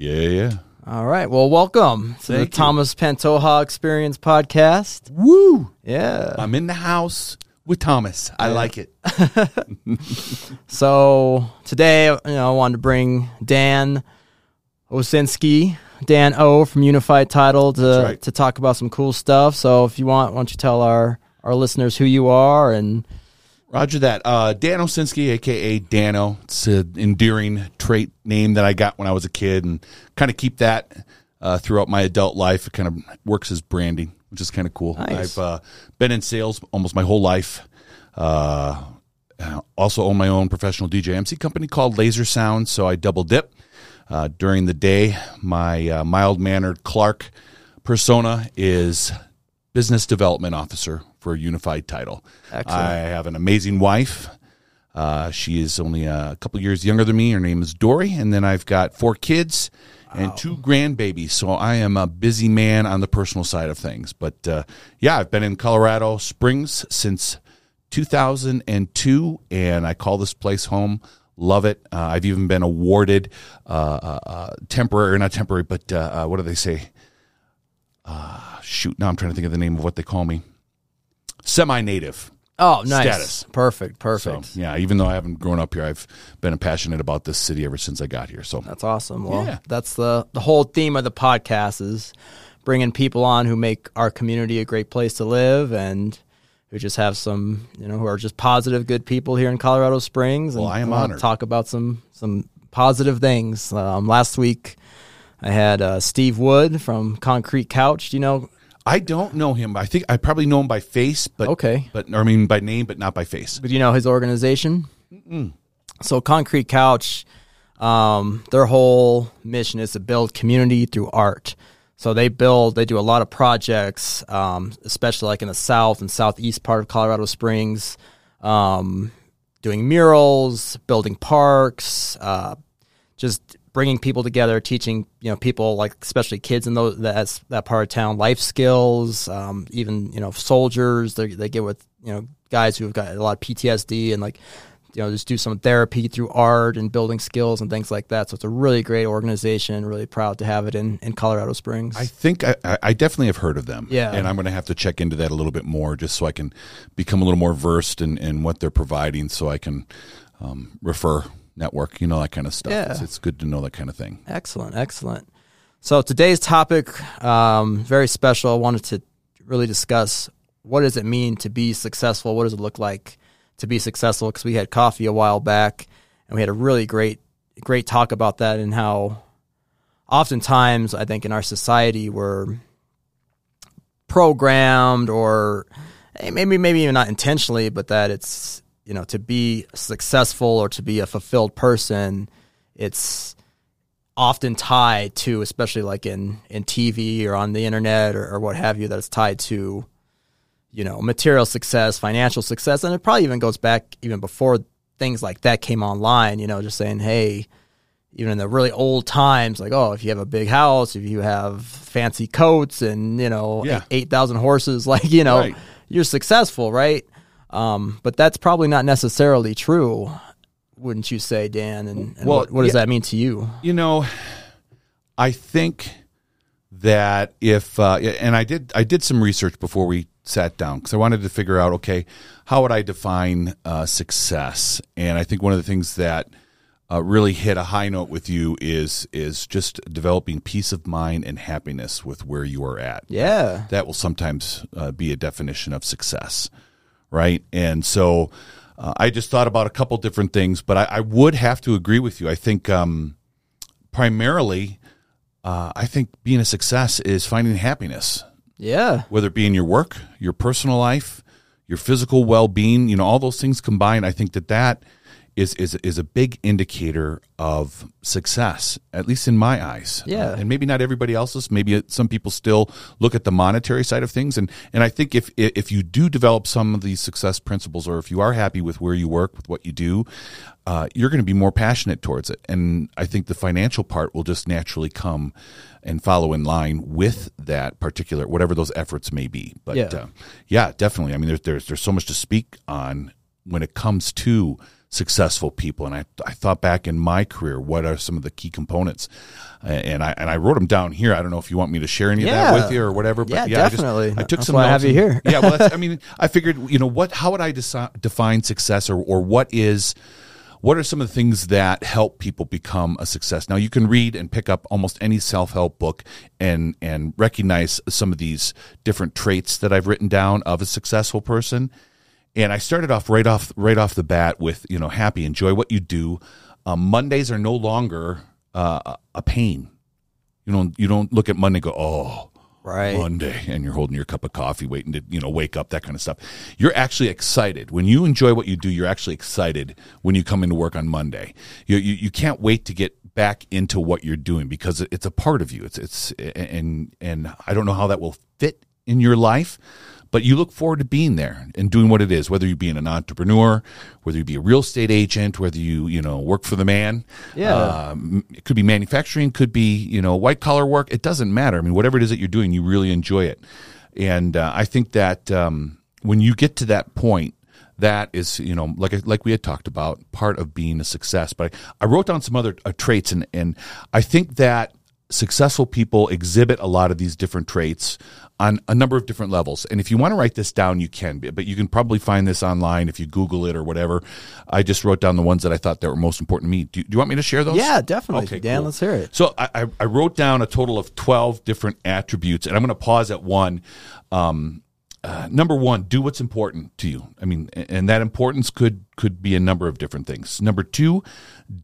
Yeah, yeah. All right. Well, welcome to the you. Thomas Pantoja Experience podcast. Woo! Yeah. I'm in the house with Thomas. I like it. So today, you know, I wanted to bring Dan Osinski, Dan O from Unified Title to right. to talk about some cool stuff. So if you want, why don't you tell our our listeners who you are and Roger that. Uh, Dan Osinski, aka Dano. It's an endearing trait name that I got when I was a kid, and kind of keep that uh, throughout my adult life. It kind of works as branding, which is kind of cool. Nice. I've uh, been in sales almost my whole life. Uh, uh, also own my own professional DJ MC company called Laser Sound, so I double dip. Uh, during the day, my uh, mild mannered Clark persona is business development officer for a unified title. Excellent. I have an amazing wife. Uh, she is only a couple years younger than me. Her name is Dory, and then I've got four kids and two grandbabies. So I am a busy man on the personal side of things. But uh, yeah, I've been in Colorado Springs since 2002, and I call this place home. Love it. Uh, I've even been awarded uh, uh, uh, temporary, not temporary, but what do they say? Uh, shoot, now I'm trying to think of the name of what they call me. Semi-native. oh, nice, Status. perfect, So perfect. yeah, even though I haven't grown up here, I've been passionate about this city ever since I got here. So That's awesome. Well, Yeah. that's the the whole theme of the podcast is bringing people on who make our community a great place to live and who just have some, you know, who are just positive, good people here in Colorado Springs. And Well, I am honored. Talk about some some positive things. Um, last week, I had uh, Steve Wood from Concrete Couch. Do you know? I don't know him. I think I probably know him by face, but Okay. but I mean by name, but not by face. But you know his organization? So Concrete Couch, um, their whole mission is to build community through art. So they build, they do a lot of projects, um, especially like in the south and southeast part of Colorado Springs, um, doing murals, building parks, uh, just bringing people together, teaching you know people like especially kids in those that's that part of town life skills. Um, even you know soldiers they they get with you know guys who've got a lot of PTSD and like you know just do some therapy through art and building skills and things like that. So it's a really great organization. Really proud to have it in in Colorado Springs. I think I, I- I definitely have heard of them. Yeah. and I'm going to have to check into that a little bit more, just so I can become a little more versed in, in what they're providing, so I can um, refer, network, you know, that kind of stuff. Yeah. It's, it's good to know that kind of thing. Excellent, excellent. So today's topic, um, very special. I wanted to really discuss what does it mean to be successful. What does it look like to be successful? Because we had coffee a while back, and we had a really great, great talk about that and how, oftentimes, I think in our society we're programmed or eh, maybe maybe even not intentionally, but that it's you know to be successful or to be a fulfilled person, it's often tied to, especially like in in TV or on the internet or, or what have you, that it's tied to you know material success, financial success, and it probably even goes back even before things like that came online. You know, just saying, hey. Even in the really old times, like oh, if you have a big house, if you have fancy coats, and you know Yeah. eight thousand horses, like you know, Right. you're successful, right? Um, but that's probably not necessarily true, wouldn't you say, Dan? And, and Well, what, what does yeah. that mean to you? You know, I think that if uh, and I did I did some research before we sat down because I wanted to figure out okay how would I define uh, success and I think one of the things that uh, really hit a high note with you is is just developing peace of mind and happiness with where you are at Yeah, that will sometimes uh, be a definition of success, right? And so uh, I just thought about a couple different things, but I, I would have to agree with you. I think um, primarily, uh, I think being a success is finding happiness, yeah, whether it be in your work, your personal life, your physical well being. You know, all those things combined. I think that that is is is a big indicator of success, at least in my eyes. Yeah. Uh, and maybe not everybody else's. Maybe some people still look at the monetary side of things, and and I think if if you do develop some of these success principles, or if you are happy with where you work, with what you do, uh, you're going to be more passionate towards it. And I think the financial part will just naturally come and follow in line with that particular whatever those efforts may be. But Yeah. uh, yeah, definitely. I mean, there's there's there's so much to speak on when it comes to successful people. And I, I thought back in my career, what are some of the key components? And I and I wrote them down here. I don't know if you want me to share any of that with you or whatever. But Yeah, yeah, definitely. I, just, I took That's some. why I have you here. yeah, well, that's, I mean, I figured, you know, what? How would I deci- define success, or or what is what are some of the things that help people become a success now you can read and pick up almost any self-help book and and recognize some of these different traits that i've written down of a successful person and i started off right off right off the bat with you know happy enjoy what you do um, mondays are no longer uh, a pain you don't you don't look at monday and go oh Right. Monday and you're holding your cup of coffee waiting to, you know, wake up, that kind of stuff. You're actually excited. When you enjoy what you do, you're actually excited when you come into work on Monday. You, you, you can't wait to get back into what you're doing because it's a part of you. It's, it's, and, and I don't know how that will fit in your life, but you look forward to being there and doing what it is, whether you be an entrepreneur, whether you be a real estate agent, whether you, you know, work for the man. Yeah. Um, it could be manufacturing, could be, you know, white collar work. It doesn't matter. I mean, whatever it is that you're doing, you really enjoy it. And uh, I think that um, when you get to that point, that is, you know, like like we had talked about, part of being a success. But I, I wrote down some other uh, traits, and and I think that successful people exhibit a lot of these different traits on a number of different levels. And if you want to write this down, you can, but you can probably find this online if you Google it or whatever. I just wrote down the ones that I thought that were most important to me. Do, do you want me to share those? Yeah, definitely. Okay, Dan, cool. let's hear it. So I, I, I wrote down a total of 12 different attributes, and I'm going to pause at one. Um, uh, number one, do what's important to you. I mean, and that importance could could be a number of different things. Number two,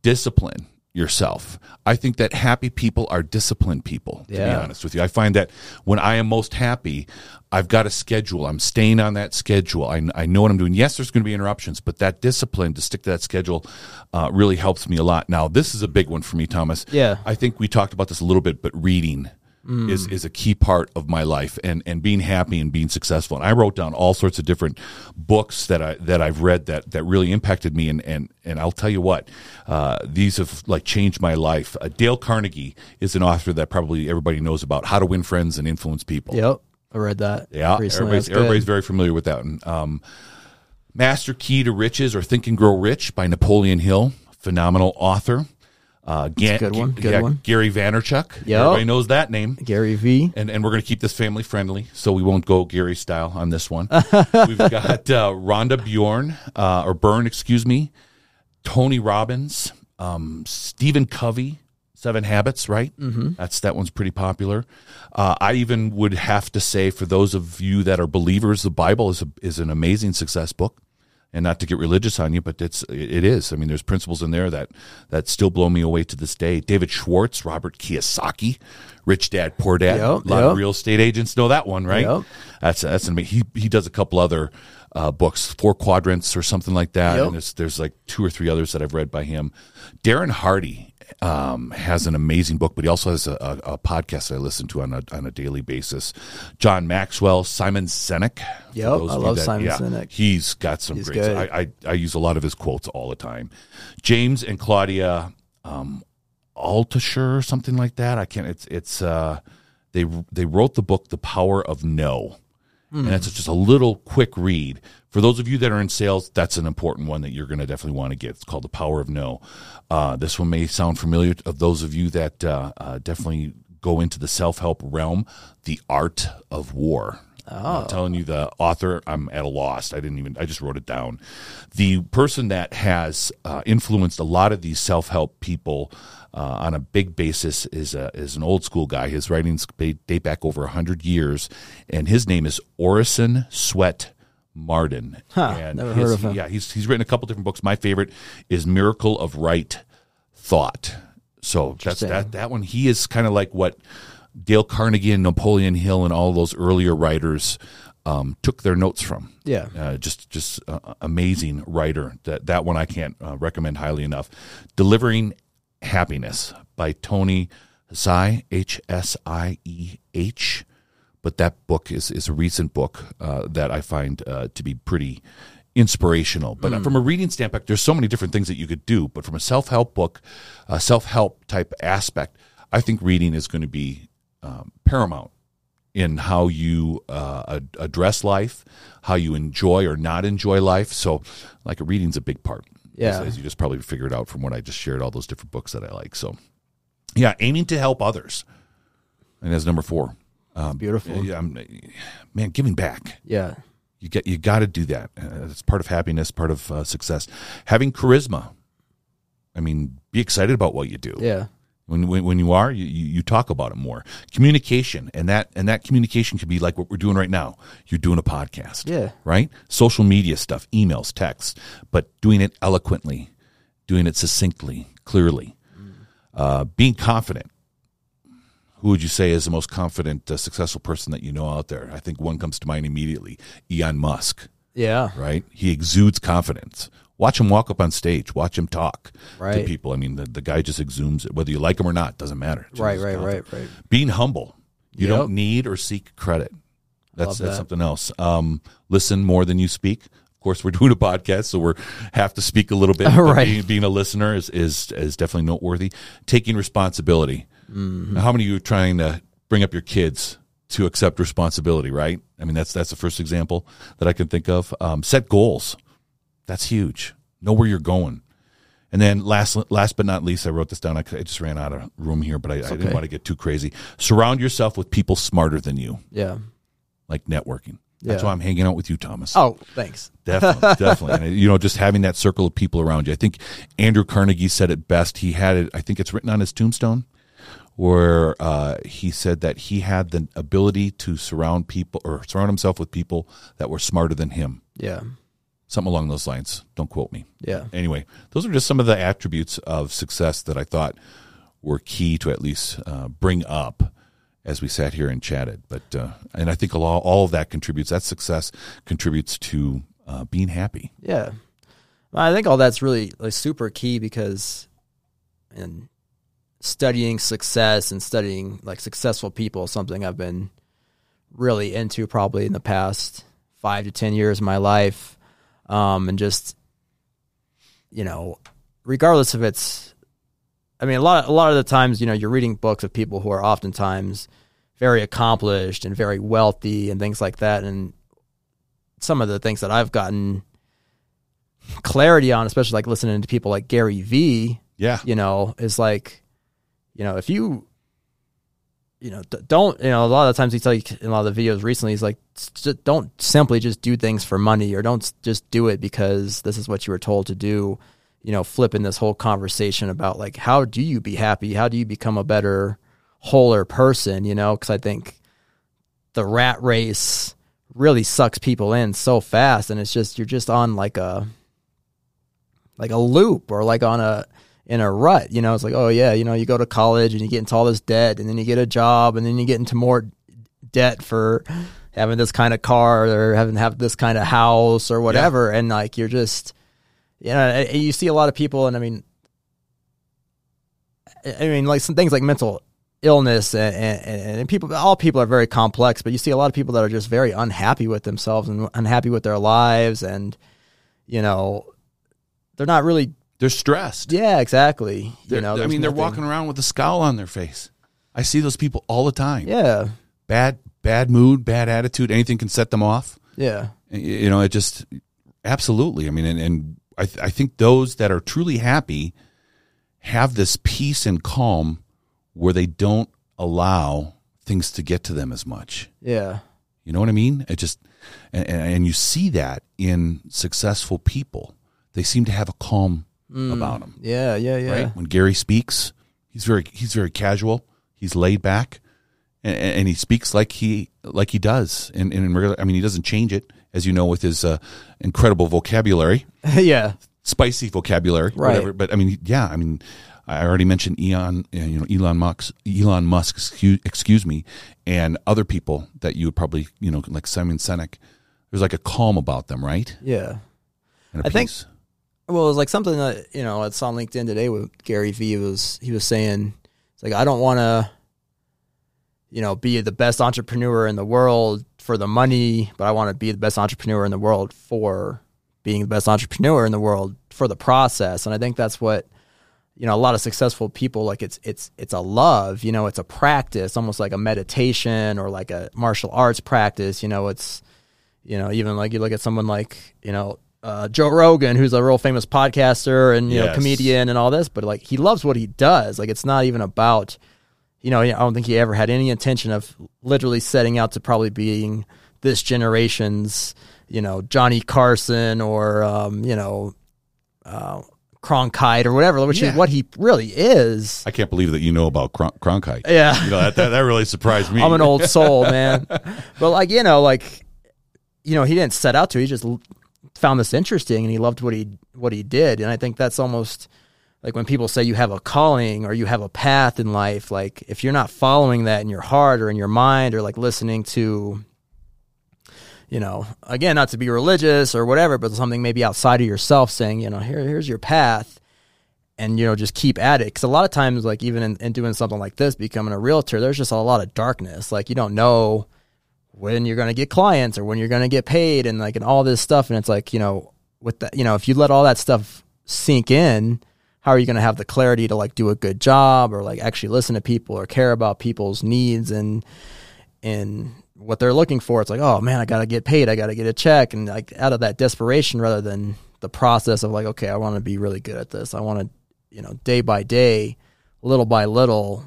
discipline yourself. I think that happy people are disciplined people. To be honest with you, I find that when I am most happy, I've got a schedule. I'm staying on that schedule. I, I know what I'm doing. Yes, there's going to be interruptions, but that discipline to stick to that schedule uh, really helps me a lot. Now, this is a big one for me, Thomas. Yeah. I think we talked about this a little bit, but reading is is a key part of my life and and being happy and being successful. And I wrote down all sorts of different books that I that I've read that that really impacted me. And and and I'll tell you what, uh, these have like changed my life. Uh, Dale Carnegie is an author that probably everybody knows about. How to Win Friends and Influence People. Yep. I read that. Yeah, recently. everybody's, everybody's very familiar with that one. Um, Master Key to Riches or Think and Grow Rich by Napoleon Hill, phenomenal author. Uh, Ga- good one, good yeah, one. Gary Vaynerchuk. Yep. Everybody knows that name. Gary V. And, and we're going to keep this family friendly, so we won't go Gary style on this one. We've got uh, Rhonda Bjorn, uh, or Byrne, excuse me, Tony Robbins, um, Stephen Covey, Seven Habits, right? Mm-hmm. That's that one's pretty popular. Uh, I even would have to say, for those of you that are believers, the Bible is a, is an amazing success book. And not to get religious on you, but it's it is. I mean, there's principles in there that that still blow me away to this day. David Schwartz, Robert Kiyosaki, Rich Dad Poor Dad. Yep, a lot yep. of real estate agents know that one, right? Yep. That's that's an, he he does a couple other uh, books, Four Quadrants or something like that. And there's there's like two or three others that I've read by him. Darren Hardy um, has an amazing book, but he also has a, a, a podcast that I listen to on a on a daily basis. John Maxwell, Simon Sinek. Yep, I love Simon yeah, Sinek. He's got some He's great. I, I I use a lot of his quotes all the time. James and Claudia um, Altucher or something like that. I can't. It's it's uh, they they wrote the book The Power of No, and that's just a little quick read. For those of you that are in sales, that's an important one that you're going to definitely want to get. It's called The Power of No. Uh, this one may sound familiar of those of you that uh, uh, definitely go into the self help realm. The Art of War. I'm telling you, the author, I'm at a loss. I didn't even, I just wrote it down. The person that has uh, influenced a lot of these self help people uh, on a big basis is a, is an old school guy. His writings date back over 100 years, and his name is Orison Swett. Marden. Huh, and never his- heard of him. Yeah, he's he's written a couple different books. My favorite is Miracle of Right Thought. So that's that that one. He is kind of like what Dale Carnegie and Napoleon Hill and all those earlier writers um, took their notes from. Yeah. Uh, just just uh, amazing writer. That that one I can't uh, recommend highly enough. Delivering Happiness by Tony Hsieh, H S I E H. But that book is is a recent book uh, that I find uh, to be pretty inspirational. But from a reading standpoint, there's so many different things that you could do. But from a self help book, a self help type aspect, I think reading is going to be um, paramount in how you uh, address life, how you enjoy or not enjoy life. So, like, reading's a big part. Yeah. as, as you just probably figured out from what I just shared, all those different books that I like. So, yeah, aiming to help others, and that's number four. Um, Beautiful. Yeah, I'm- man, giving back. Yeah. You get you got to do that. Uh, it's part of happiness, part of uh, success. Having charisma. I mean, be excited about what you do. Yeah. When, when when you are, you, you talk about it more. Communication and that and that communication can be like what we're doing right now. You're doing a podcast, Yeah. right? Social media stuff, emails, texts, but doing it eloquently, doing it succinctly, clearly, uh, being confident. Who would you say is the most confident, uh, successful person that you know out there? I think one comes to mind immediately: Elon Musk Yeah. right? He exudes confidence. Watch him walk up on stage. Watch him talk to people. I mean, the, the guy just exudes it. Whether you like him or not, doesn't matter. Right, right, right, right. Being humble. You Yep. don't need or seek credit. That's that's that. something else. Um, listen more than you speak. Of course, we're doing a podcast, so we're have to speak a little bit. Right. Being, being a listener is, is is definitely noteworthy. Taking responsibility. Mm-hmm. Now, how many of you are trying to bring up your kids to accept responsibility? Right. I mean, that's that's the first example that I can think of. Um, set goals. That's huge. Know where you're going. And then last last but not least, I wrote this down. I, I just ran out of room here, but I, I didn't want to get too crazy. Surround yourself with people smarter than you, Yeah. like networking. That's Yeah. why I'm hanging out with you, Thomas. Oh, thanks. Definitely, definitely. And, you know, just having that circle of people around you. I think Andrew Carnegie said it best. He had it. I think it's written on his tombstone, where uh, he said that he had the ability to surround people or surround himself with people that were smarter than him. Yeah. Something along those lines. Don't quote me. Yeah. Anyway, those are just some of the attributes of success that I thought were key to at least uh, bring up as we sat here and chatted. But uh, and I think a lot, all of that contributes. That success contributes to uh, being happy. Yeah. I think all that's really like super key because in studying success and studying like successful people something I've been really into probably in the past five to ten years of my life. Um, and just you know, regardless of it's I mean a lot a lot of the times, you know, you're reading books of people who are oftentimes very accomplished and very wealthy and things like that and some of the things that I've gotten clarity on, especially like listening to people like Gary Vee, Yeah. you know, is like, you know, if you, you know, don't, you know, a lot of times he's like in a lot of the videos recently, he's like, don't simply just do things for money or don't just do it because this is what you were told to do. You know, flipping this whole conversation about like, how do you be happy? How do you become a better, wholer person? You know, because I think the rat race really sucks people in so fast and it's just you're just on like a like a loop or like on a in a rut you know? It's like oh yeah you know you go to college and you get into all this debt and then you get a job and then you get into more debt for having this kind of car or having to have this kind of house or whatever. And like you're just you know and you see a lot of people and i mean i mean like some things like mental illness and, and, and people all people are very complex but you see a lot of people that are just very unhappy with themselves and unhappy with their lives and you know they're not really They're stressed. yeah exactly They're- you know I mean, they're nothing- walking around with a scowl on their face. I see those people all the time. yeah Bad, bad mood, bad attitude. Anything can set them off. yeah You know, it just absolutely. I mean, and, and I, th- I think those that are truly happy have this peace and calm where they don't allow things to get to them as much. yeah You know what I mean? It just and and you see that in successful people. They seem to have a calm about him. yeah yeah yeah right? When Gary speaks, he's very he's very casual. He's laid back, and, and he speaks like he like he does. And, and in regular, I mean, he doesn't change it, as you know, with his uh, incredible vocabulary, yeah spicy vocabulary, Right. whatever. But I mean, yeah, I mean, I already mentioned Elon, uh, you know, Elon Musk, Elon Musk, excuse, excuse me, and other people that you would probably, you know, like Simon Sinek. There's like a calm about them, right? yeah And a I think- peace. Well it was like something that you know i saw on linkedin today with gary vee was he was saying it's like i don't want to you know be the best entrepreneur in the world for the money but i want to be the best entrepreneur in the world for being the best entrepreneur in the world for the process. And i think that's what you know a lot of successful people like it's it's it's a love you know it's a practice almost like a meditation or like a martial arts practice you know it's you know even like you look at someone like you know uh, Joe Rogan, who's a real famous podcaster and you know comedian and all this, but like he loves what he does. Like it's not even about, you know, I don't think he ever had any intention of literally setting out to probably being this generation's, you know, Johnny Carson or um, you know, uh, Cronkite or whatever, which Yeah. is what he really is. I can't believe that you know about Cron- Cronkite. Yeah. You know, that, that, that really surprised me. I'm an old soul, man. but like you know, like you know, he didn't set out to. He just found this interesting, and he loved what he what he did. And I think that's almost like when people say you have a calling or you have a path in life. Like if you're not following that in your heart or in your mind, or like listening to, you know, again, not to be religious or whatever, but something maybe outside of yourself, saying, you know, here here's your path and you know just keep at it because a lot of times like even in, in doing something like this becoming a realtor there's just a lot of darkness like you don't know when you're going to get clients or when you're going to get paid and like and all this stuff and it's like you know with that you know if you let all that stuff sink in how are you going to have the clarity to like do a good job or like actually listen to people or care about people's needs and and what they're looking for? It's like oh man i got to get paid. I got to get a check. And like out of that desperation rather than the process of like okay i want to be really good at this. I want to you know day by day little by little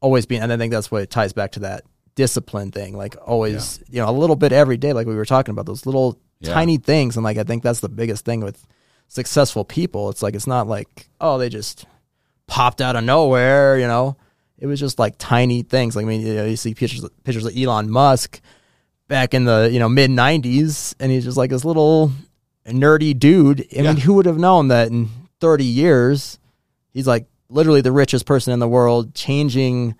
always being and i think that's what it ties back to that discipline thing like always you know a little bit every day like we were talking about those little Yeah. tiny things. And like i think that's the biggest thing with successful people. It's like it's not like oh they just popped out of nowhere you know? It was just like tiny things. Like i mean you, know, you see pictures pictures of elon musk back in the you know mid 90s and he's just like this little nerdy dude. I Yeah. mean who would have known that in 30 years he's like literally the richest person in the world changing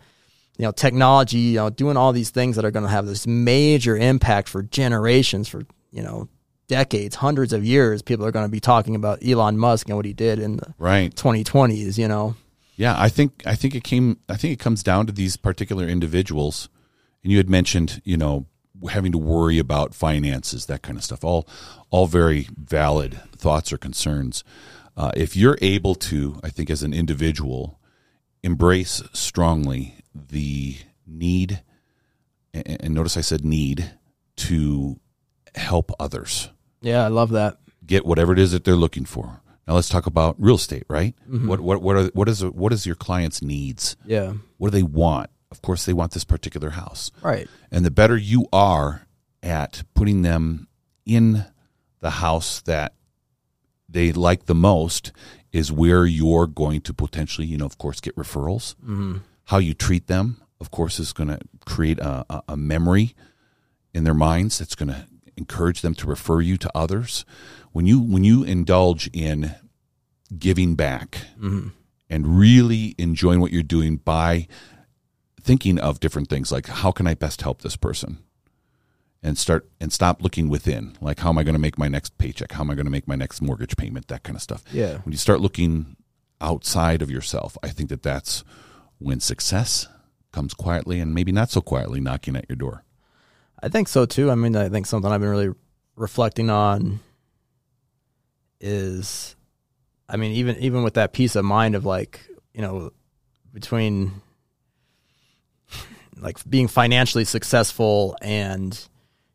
you know technology you know doing all these things that are going to have this major impact for generations for you know decades hundreds of years people are going to be talking about Elon Musk and what he did in the right. 2020s you know Yeah, I think I think it came. I think it comes down to these particular individuals, and you had mentioned, you know, having to worry about finances, that kind of stuff. All, all very valid thoughts or concerns. Uh, if you're able to, I think, as an individual, embrace strongly the need, and, notice I said need to help others yeah I love that get whatever it is that they're looking for. Now let's talk about real estate, right? What what what are what is what is your client's needs? yeah What do they want? Of course, they want this particular house, right and the better you are at putting them in the house that they like the most is where you're going to potentially, you know, of course, get referrals. mm-hmm. How you treat them, of course, is going to create a, a, memory in their minds that's going to encourage them to refer you to others. When you when you indulge in giving back Mm-hmm. and really enjoying what you're doing by thinking of different things like how can I best help this person? And start and stop looking within. Like how am I going to make my next paycheck? How am I going to make my next mortgage payment? That kind of stuff. yeah When you start looking outside of yourself, I think that that's when success comes quietly and maybe not so quietly knocking at your door. I think so too. I mean, I think something I've been really reflecting on is, I mean, even even with that peace of mind of like, you know, between like being financially successful and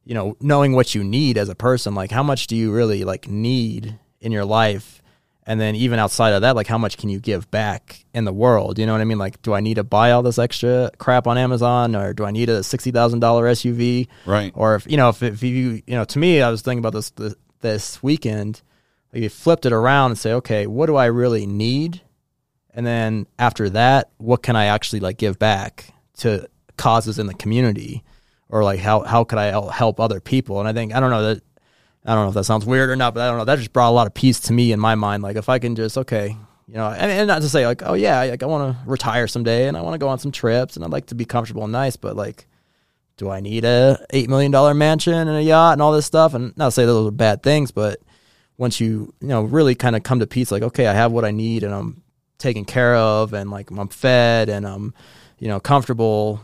you know knowing what you need as a person, like how much do you really like need in your life, and then even outside of that, like how much can you give back in the world? You know what I mean? Like, do I need to buy all this extra crap on Amazon, or do I need a sixty thousand dollar SUV? Right. or if you know if, if you you know to me i was thinking about this this, this weekend like you flipped it around and say okay what do i really need and then after that what can i actually like give back to causes in the community or like how how could i help other people and i think i don't know that i don't know if that sounds weird or not but i don't know that just brought a lot of peace to me in my mind like if i can just okay you know and, and not to say like oh yeah like i want to retire someday and i want to go on some trips and i'd like to be comfortable and nice but like do I need a eight million dollar mansion and a yacht and all this stuff? And not to say those are bad things, but once you you know really kind of come to peace, like okay, I have what I need and I'm taken care of and like I'm fed and I'm you know comfortable.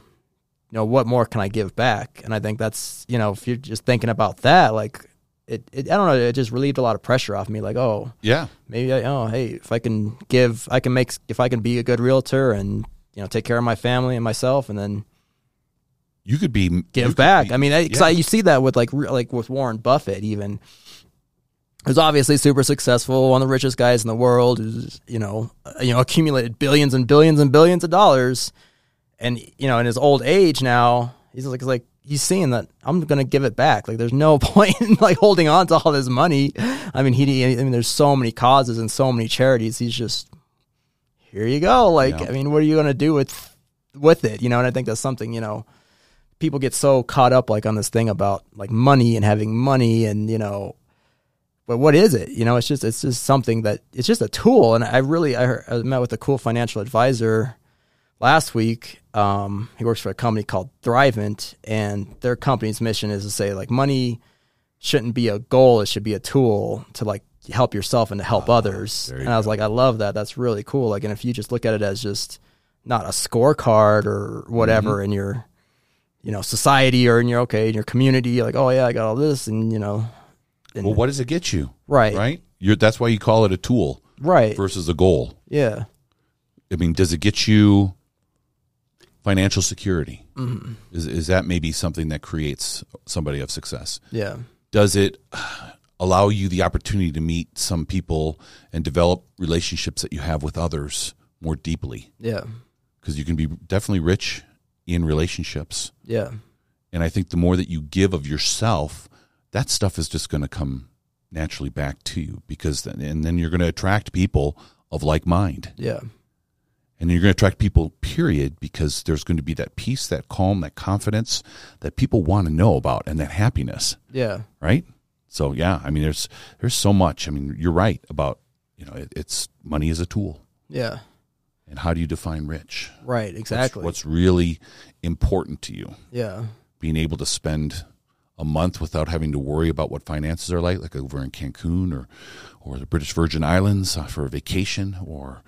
You know what more can I give back? And I think that's you know if you're just thinking about that, like it, it I don't know, it just relieved a lot of pressure off me. Like oh Yeah. maybe I oh hey if I can give I can make if I can be a good realtor and you know take care of my family and myself and then You could be give back. be- I mean, yeah. I, you see that with like like with Warren Buffett even. who's obviously super successful, one of the richest guys in the world, who's you know uh, you know accumulated billions and billions and billions of dollars, and you know in his old age now, he's like, he's like he's seeing that I'm going to give it back. Like there's no point in like holding on to all this money. I mean, he, I mean, there's so many causes and so many charities. He's just, here you go. Like, Yeah. I mean, what are you going to do with, with it? You know, and I think that's something, you know, people get so caught up like on this thing about like money and having money and, you know, but what is it? You know, it's just, it's just something that it's just a tool. And I really, I, heard, I met with a cool financial advisor last week. Um, he works for a company called Thrivent, and their company's mission is to say like money shouldn't be a goal; it should be a tool to like help yourself and to help others. And I was like, I love that. That's really cool. Like, and if you just look at it as just not a scorecard or whatever in your you know society or in your okay in your community, like, oh yeah, I got all this, and you know, and, Well, what does it get you? right, Right? You're, that's why you call it a tool right, versus a goal. yeah, I mean, does it get you financial security? Mm-hmm. Is, is that maybe something that creates somebody of success? yeah, Does it allow you the opportunity to meet some people and develop relationships that you have with others more deeply? yeah, Because you can be definitely rich in relationships. yeah, And I think the more that you give of yourself, that stuff is just going to come naturally back to you because then, and then you're going to attract people of like mind. yeah, And you're going to attract people, period, because there's going to be that peace, that calm, that confidence that people want to know about and that happiness, yeah, right? So yeah, I mean, there's there's so much. I mean, you're right about you know it, it's money is a tool, yeah, and how do you define rich? right, exactly, What's, really important to you? yeah, Being able to spend a month without having to worry about what finances are like, like over in Cancun or or the British Virgin Islands uh, for a vacation or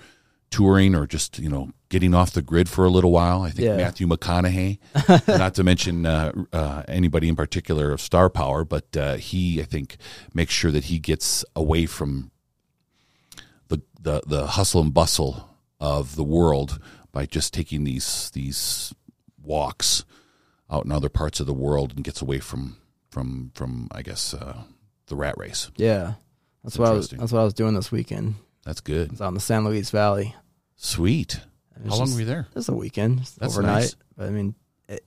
touring or just you know getting off the grid for a little while. I think Yeah. Matthew McConaughey, not to mention uh, uh, anybody in particular of star power, but uh, he I think makes sure that he gets away from the the the hustle and bustle of the world by just taking these these walks out in other parts of the world and gets away from from from I guess uh, the rat race. yeah. That's what I was. That's what I was doing this weekend. That's good. I was out in the San Luis Valley. Sweet. How it's long just- were you there? Just a weekend, just That's overnight. nice. But I mean,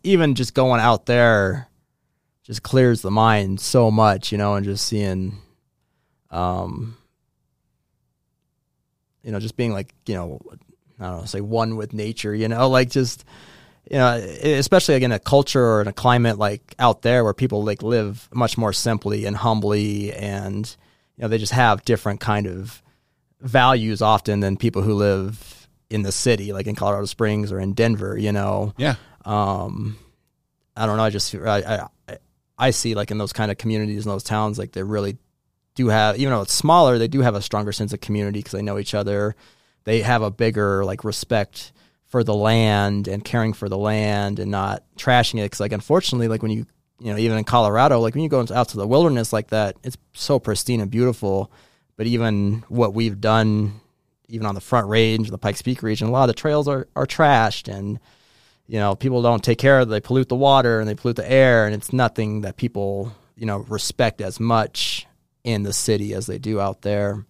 even just going out there just clears the mind so much, you know, and just seeing, um, you know, just being like, you know, I don't know, say one with nature, you know, like just, you know, especially like in a culture or in a climate like out there where people like live much more simply and humbly and, you know, they just have different kind of values often than people who live in the city, like in Colorado Springs or in Denver, you know. Yeah. Um, I don't know. I just I, I I see like in those kind of communities in those towns, like they really do have, even though it's smaller, they do have a stronger sense of community because they know each other. They have a bigger like respect for the land and caring for the land and not trashing it. Because like unfortunately, like when you you know even in Colorado, like when you go out to the wilderness like that, it's so pristine and beautiful. But even what we've done, even on the Front Range, the Pikes Peak region, a lot of the trails are are trashed and you know people don't take care of it they pollute the water and they pollute the air and it's nothing that people you know respect as much in the city as they do out there.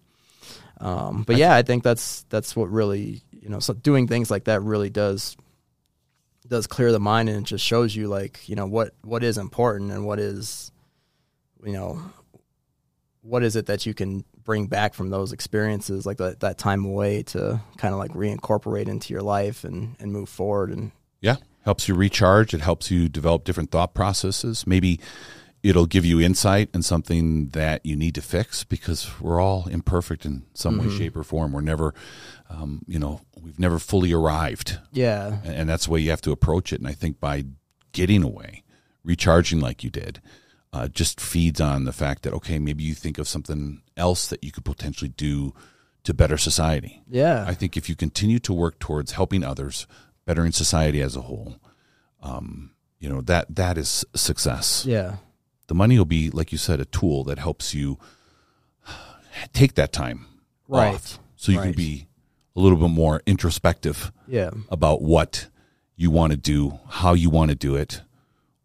Um, but yeah i think that's that's what really you know so doing things like that really does does clear the mind and it just shows you like you know what what is important and what is you know what is it that you can bring back from those experiences like that, that time away to kind of like reincorporate into your life and and move forward and Yeah. Helps you recharge. It helps you develop different thought processes. Maybe it'll give you insight in something that you need to fix because we're all imperfect in some way, shape, or form. We're never, um, you know, we've never fully arrived. yeah And, and that's the way you have to approach it. And I think by getting away, recharging like you did, uh, just feeds on the fact that, okay, maybe you think of something else that you could potentially do to better society. yeah I think if you continue to work towards helping others, bettering society as a whole, um, you know that that is success. yeah The money will be, like you said, a tool that helps you take that time Right. off, so you Right. can be a little bit more introspective yeah about what you want to do, how you want to do it,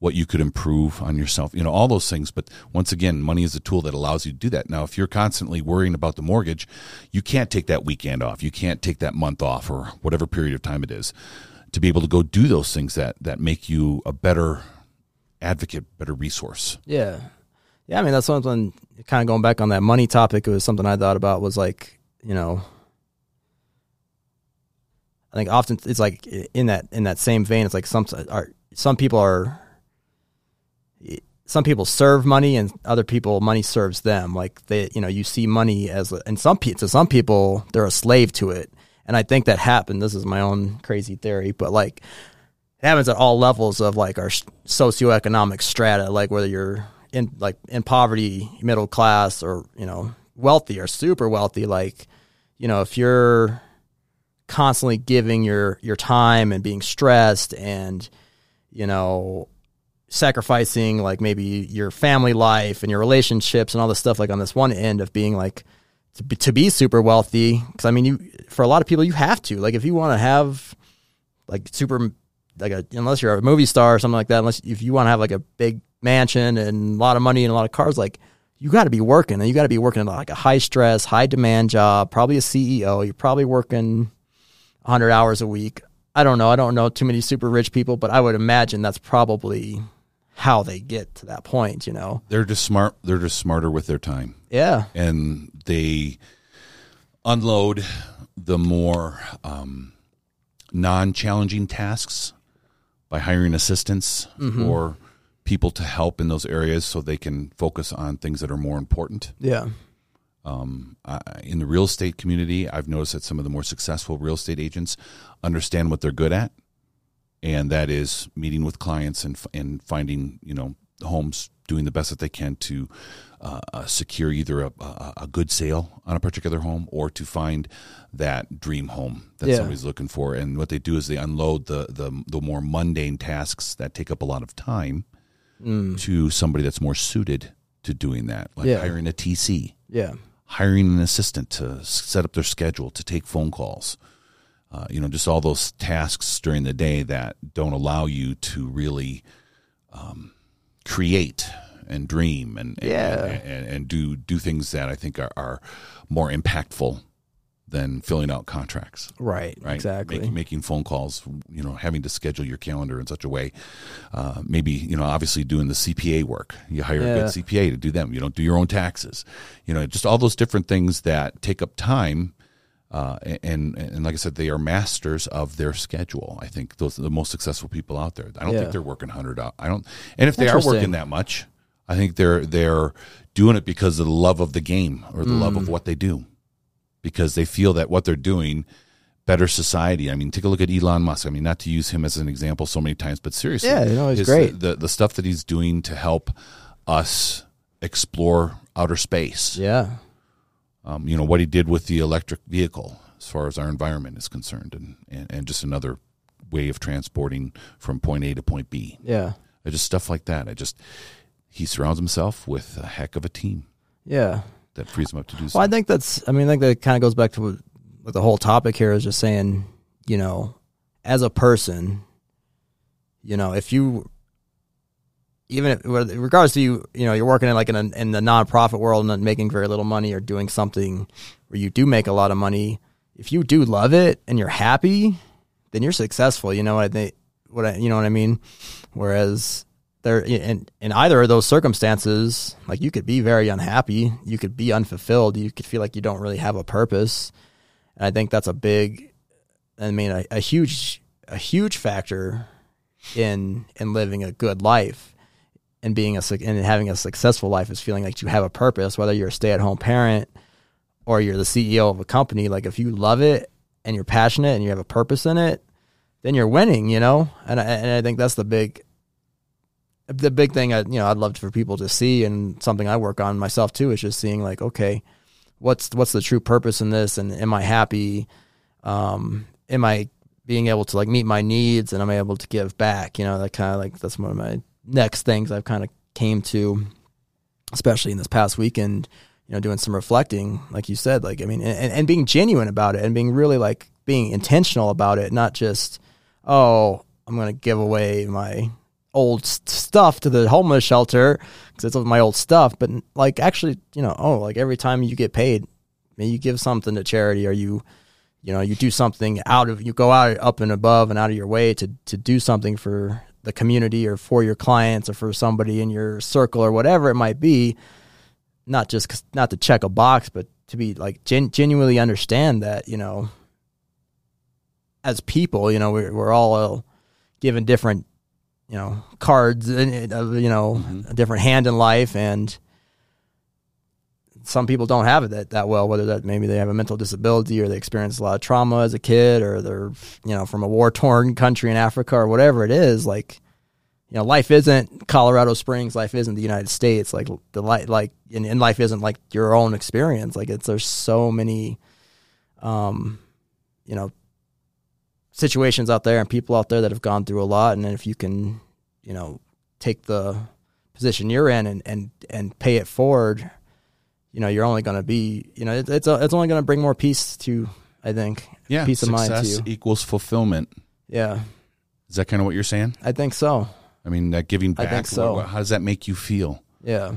what you could improve on yourself, you know, all those things. But once again, money is a tool that allows you to do that. Now, if you're constantly worrying about the mortgage, you can't take that weekend off. You can't take that month off or whatever period of time it is to be able to go do those things that, that make you a better advocate, better resource. Yeah. Yeah. I mean, that's something kind of going back on that money topic. It was something I thought about was like, you know, I think often it's like in that in that same vein. It's like some are some people are some people serve money and other people money serves them. Like they, you know, you see money as and some to some people they're a slave to it. And I think that happened. This is my own crazy theory, but like it happens at all levels of like our socioeconomic strata. Like whether you're in like in poverty, middle class, or you know wealthy or super wealthy. Like you know if you're constantly giving your your time and being stressed and you know sacrificing like maybe your family life and your relationships and all this stuff like on this one end of being like to be, to be super wealthy because i mean you for a lot of people you have to like if you want to have like super like a unless you're a movie star or something like that unless if you want to have like a big mansion and a lot of money and a lot of cars like you got to be working and you got to be working in like a high stress high demand job probably a ceo you're probably working 100 hours a week. I don't know. I don't know too many super rich people, but I would imagine that's probably how they get to that point, you know. They're just smart they're just smarter with their time. Yeah. And they unload the more um, non-challenging tasks by hiring assistants Mm-hmm. or people to help in those areas so they can focus on things that are more important. Yeah. Um, I, in the real estate community, I've noticed that some of the more successful real estate agents understand what they're good at, and that is meeting with clients and and finding you know homes, doing the best that they can to uh, uh, secure either a, a, a good sale on a particular home or to find that dream home that Yeah. somebody's looking for. And what they do is they unload the the the more mundane tasks that take up a lot of time to somebody that's more suited to doing that, like Yeah. hiring a TC Yeah. hiring an assistant to set up their schedule to take phone calls uh, you know just all those tasks during the day that don't allow you to really um, create and dream and and- Yeah. and, and, and do do things that I think are, are more impactful than filling out contracts Right. right? Exactly. Making, making phone calls, you know, having to schedule your calendar in such a way. Uh, maybe, you know, obviously doing the CPA work. You hire a good CPA to do them. You don't do your own taxes. You know, just all those different things that take up time. Uh, and and like I said, they are masters of their schedule. I think those are the most successful people out there. I don't Yeah. think they're working hundred. I don't. And if they are working that much, I think they're they're doing it because of the love of the game or the love of Mm. what they do because they feel that what they're doing better society. I mean, take a look at Elon Musk. I mean, not to use him as an example so many times, but seriously, Yeah, no, he's his- great. The the stuff that he's doing to help us explore outer space. yeah. Um, you know what he did with the electric vehicle, as far as our environment is concerned, and and, and just another way of transporting from point A to point B. Yeah. Uh, Just stuff like that. I just he surrounds himself with a heck of a team Yeah. that frees him up to do Well, I think that's. I mean, I think that kind of goes back to what the whole topic here is just saying. You know, as a person, you know, if you, even if, regardless to you, you know, you're working in like in, a, in the nonprofit world and making very little money, or doing something where you do make a lot of money. If you do love it and you're happy, then you're successful. You know what I think? What I, you know what I mean? Whereas there in in either of those circumstances, like you could be very unhappy, you could be unfulfilled, you could feel like you don't really have a purpose. And I think that's a big, I mean, a, a huge, a huge factor in in living a good life and being a and having a successful life is feeling like you have a purpose. Whether you're a stay at home parent or you're the CEO of a company, like if you love it and you're passionate and you have a purpose in it, then you're winning. You know, and I, and I think that's the big the big thing I you know I'd love for people to see and something I work on myself too is just seeing like okay what's what's the true purpose in this and am I happy um am I being able to like meet my needs and I'm able to give back you know that kind of like that's one of my next things I've kind of came to especially in this past weekend you know doing some reflecting like you said like I mean and, and being genuine about it and being really like being intentional about it not just oh I'm going to give away my old stuff to the homeless shelter because it's my old stuff. But like actually, you know, oh, like every time you get paid, maybe you give something to charity or you, you know, you do something out of you go out up and above and out of your way to to do something for the community or for your clients or for somebody in your circle or whatever it might be. Not just not to check a box, but to be like gen- genuinely understand that you know as people, you know, we're, we're all uh, given different, you know, cards, and uh, you know, a different hand in life, and some people don't have it that, that well. Whether that maybe they have a mental disability or they experience a lot of trauma as a kid, or they're you know from a war torn country in Africa or whatever it is. Like, you know, life isn't Colorado Springs. Life isn't the United States. Like the light, like and, and life isn't like your own experience. Like it's there's so many, um, you know, situations out there and people out there that have gone through a lot and if you can you know take the position you're in and and and pay it forward you know you're only going to be you know it, it's a, it's only going to bring more peace to i think Yeah, peace of mind to success you equals fulfillment. yeah Is that kind of what you're saying? i think so I mean, that giving I think so. what- how does that make you feel? yeah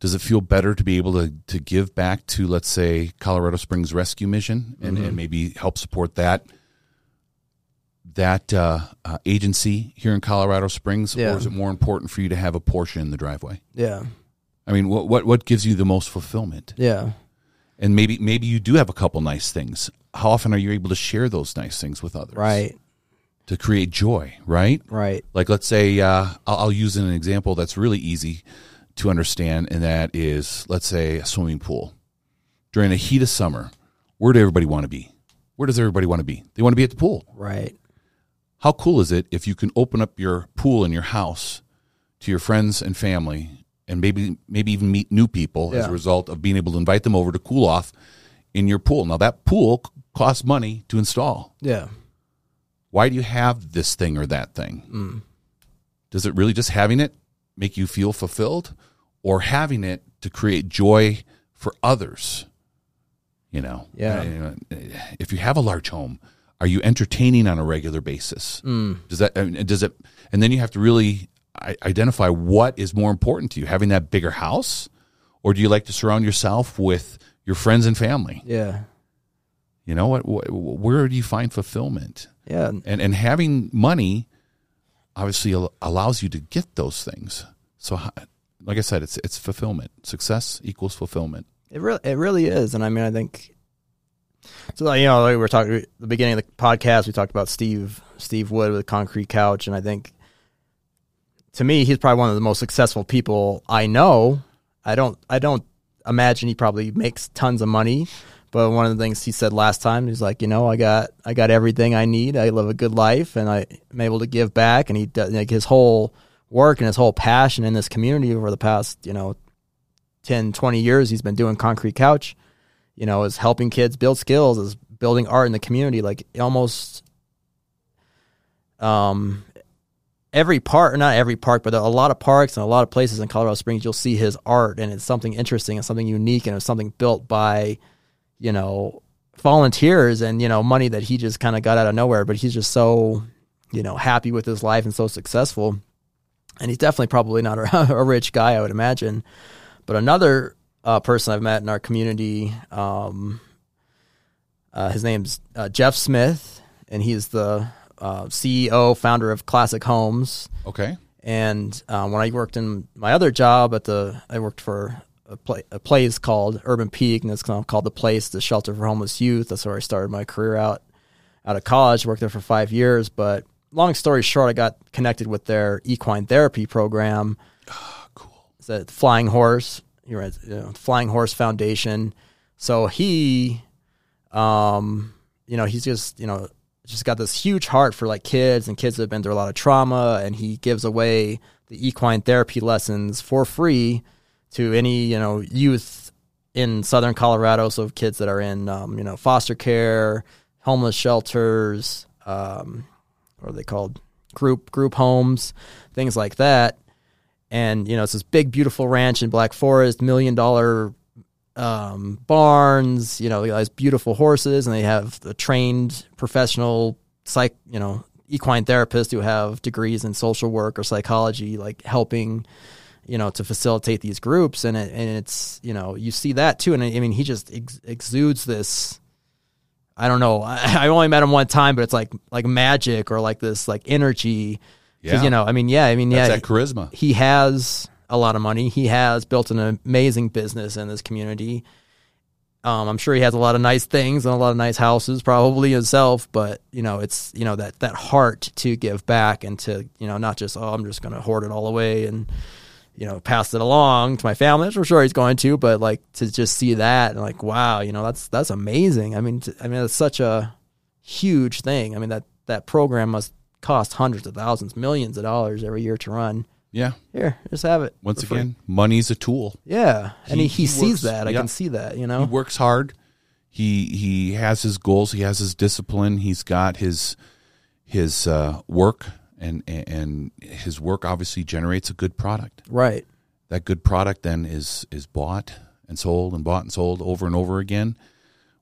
Does it feel better to be able to, to give back to, let's say, Colorado Springs Rescue Mission and, Mm-hmm. and maybe help support that that uh, uh, agency here in Colorado Springs, Yeah. or is it more important for you to have a Porsche in the driveway? yeah I mean, what what what gives you the most fulfillment? yeah And maybe maybe you do have a couple nice things. How often are you able to share those nice things with others? right To create joy, right? right Like, let's say, uh, I'll, I'll use an example that's really easy to understand, and that is, let's say, a swimming pool. During the heat of summer, where do everybody want to be? Where does everybody want to be? They want to be at the pool. right How cool is it if you can open up your pool in your house to your friends and family, and maybe maybe even meet new people as a result of being able to invite them over to cool off in your pool? Now that pool costs money to install. yeah Why do you have this thing or that thing? Mm. Does it really just having it make you feel fulfilled, or having it to create joy for others? You know, Yeah. If you have a large home, are you entertaining on a regular basis? Mm. Does that does it? And then you have to really identify what is more important to you: having that bigger house, or do you like to surround yourself with your friends and family? yeah You know what? wh- Where do you find fulfillment? yeah and and having money obviously al- allows you to get those things so like i said it's it's fulfillment success equals fulfillment It really, it really is, and I mean, I think so. Like, you know, like we were talking at the beginning of the podcast. We talked about Steve Steve Wood with Concrete Couch, and I think to me, he's probably one of the most successful people I know. I don't, I don't imagine he probably makes tons of money, but one of the things he said last time, he's like, you know, I got, I got everything I need. I live a good life, and I am able to give back. And he does like his whole work and his whole passion in this community over the past, you know, 10, 20 years he's been doing concrete couch, you know, is helping kids build skills, is building art in the community. Like almost um every park, not every park, but a lot of parks and a lot of places in Colorado Springs, you'll see his art and it's something interesting and something unique and it's something built by, you know, volunteers and, you know, money that he just kind of got out of nowhere. But he's just so, you know, happy with his life and so successful. And he's definitely probably not a, a rich guy, I would imagine. But another uh, person I've met in our community, um, uh, his name's uh, Jeff Smith, and he's the uh, CEO, founder of Classic Homes. okay And uh, when I worked in my other job at the, I worked for a, pla a place called Urban Peak, and it's called The Place, the shelter for homeless youth. That's where I started my career out out of college. Worked there for five years, but long story short, I got connected with their equine therapy program. cool It's a Flying Horse, you're right, you know, Flying Horse Foundation. So he, um, you know, he's just, you know, just got this huge heart for like kids and kids that have been through a lot of trauma, and he gives away the equine therapy lessons for free to any, you know, youth in southern Colorado. So kids that are in, um, you know, foster care, homeless shelters, um, what are they called? Group group homes, things like that and you know it's this big beautiful ranch in black forest million dollar um, barns you know they got these beautiful horses and they have the trained professional psych you know equine therapists who have degrees in social work or psychology, like helping, you know, to facilitate these groups. And it, and it's you know you see that too. And I mean, he just ex- exudes this. I don't know. I, I only met him one time, but it's like like magic or like this like energy. Yeah. you know, I mean, yeah, I mean, That's yeah, that charisma. he has a lot of money. He has built an amazing business in this community. Um, I'm sure he has a lot of nice things and a lot of nice houses, probably himself. But you know, it's you know that that heart to give back and to you know not just oh I'm just going to hoard it all away and you know pass it along to my family. Which I'm sure he's going to, but like to just see that and like wow, you know that's that's amazing. I mean, t- I mean it's such a huge thing. I mean that that program must cost hundreds of thousands, millions of dollars every year to run. Yeah. Here, just have it. Once again, money's a tool. Yeah, and he, He- he, he sees works- that. I yeah. can see that. You know. He works hard. He he has his goals. He has his discipline. He's got his his uh, work, and and his work obviously generates a good product. Right. That good product then is is bought and sold and bought and sold over and over again,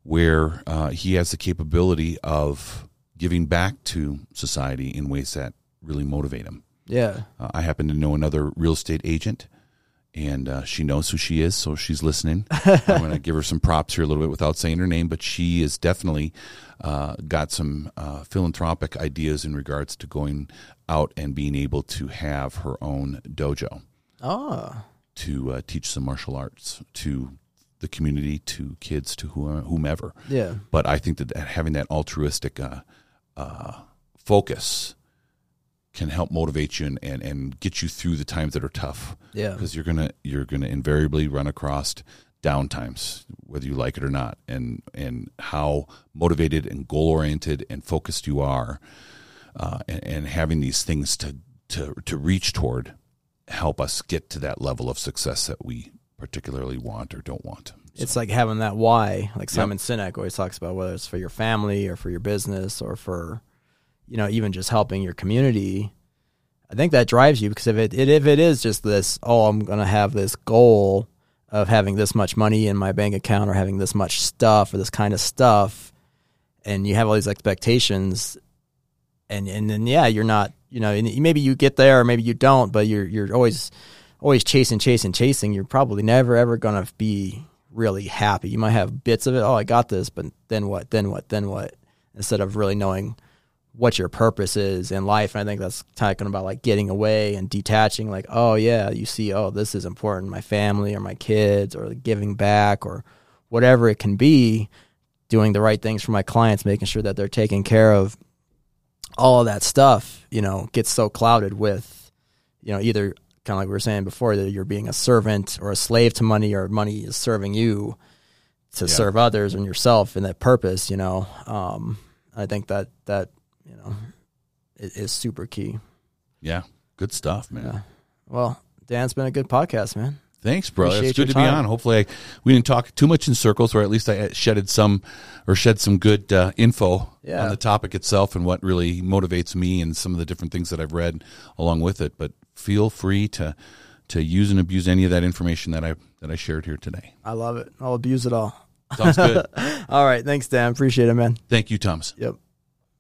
where uh, he has the capability of giving back to society in ways that really motivate him. Yeah. Uh, I happen to know another real estate agent, and uh, she knows who she is, so she's listening. I'm going to give her some props here a little bit without saying her name, but she has definitely uh, got some uh, philanthropic ideas in regards to going out and being able to have her own dojo Oh. to uh, teach some martial arts to the community, to kids, to whomever. Yeah. But I think that having that altruistic uh, uh, focus can help motivate you and, and, and get you through the times that are tough. Yeah. Because you're gonna you're gonna invariably run across down times, whether you like it or not, and and how motivated and goal oriented and focused you are, uh, and, and having these things to to to reach toward help us get to that level of success that we particularly want or don't want. It's like having that why, like Simon Sinek always talks about, whether it's for your family or for your business or for, you know, even just helping your community. I think that drives you because if it, it if it is just this, oh, I'm gonna have this goal of having this much money in my bank account or having this much stuff or this kind of stuff, and you have all these expectations, and and then yeah, you're not, you know, maybe you get there or maybe you don't, but you're you're always always chasing, chasing, chasing. You're probably never ever gonna be really happy. You might have bits of it. Oh, I got this, but then what? Then what? Then what? Instead of really knowing what your purpose is in life. And I think that's talking about like getting away and detaching. Like, oh yeah, you see, oh this is important. My family or my kids or giving back or whatever it can be. Doing the right things for my clients, making sure that they're taken care of. All of that stuff, you know, gets so clouded with, you know, either kind of like we were saying before that you're being a servant or a slave to money or money is serving you to Yeah. serve others and yourself in that purpose you know um, i think that that you know is, is super key Yeah, good stuff, man. yeah well dan it's been a good podcast man Thanks, bro. Appreciate It's good to be time. on. Hopefully, I, we didn't talk too much in circles, or at least I shedded some, or shed some good uh, info Yeah. on the topic itself and what really motivates me and some of the different things that I've read along with it. But feel free to to use and abuse any of that information that I that I shared here today. i love it i'll abuse it all Sounds good. all right thanks dan appreciate it man Thank you, Thomas. yep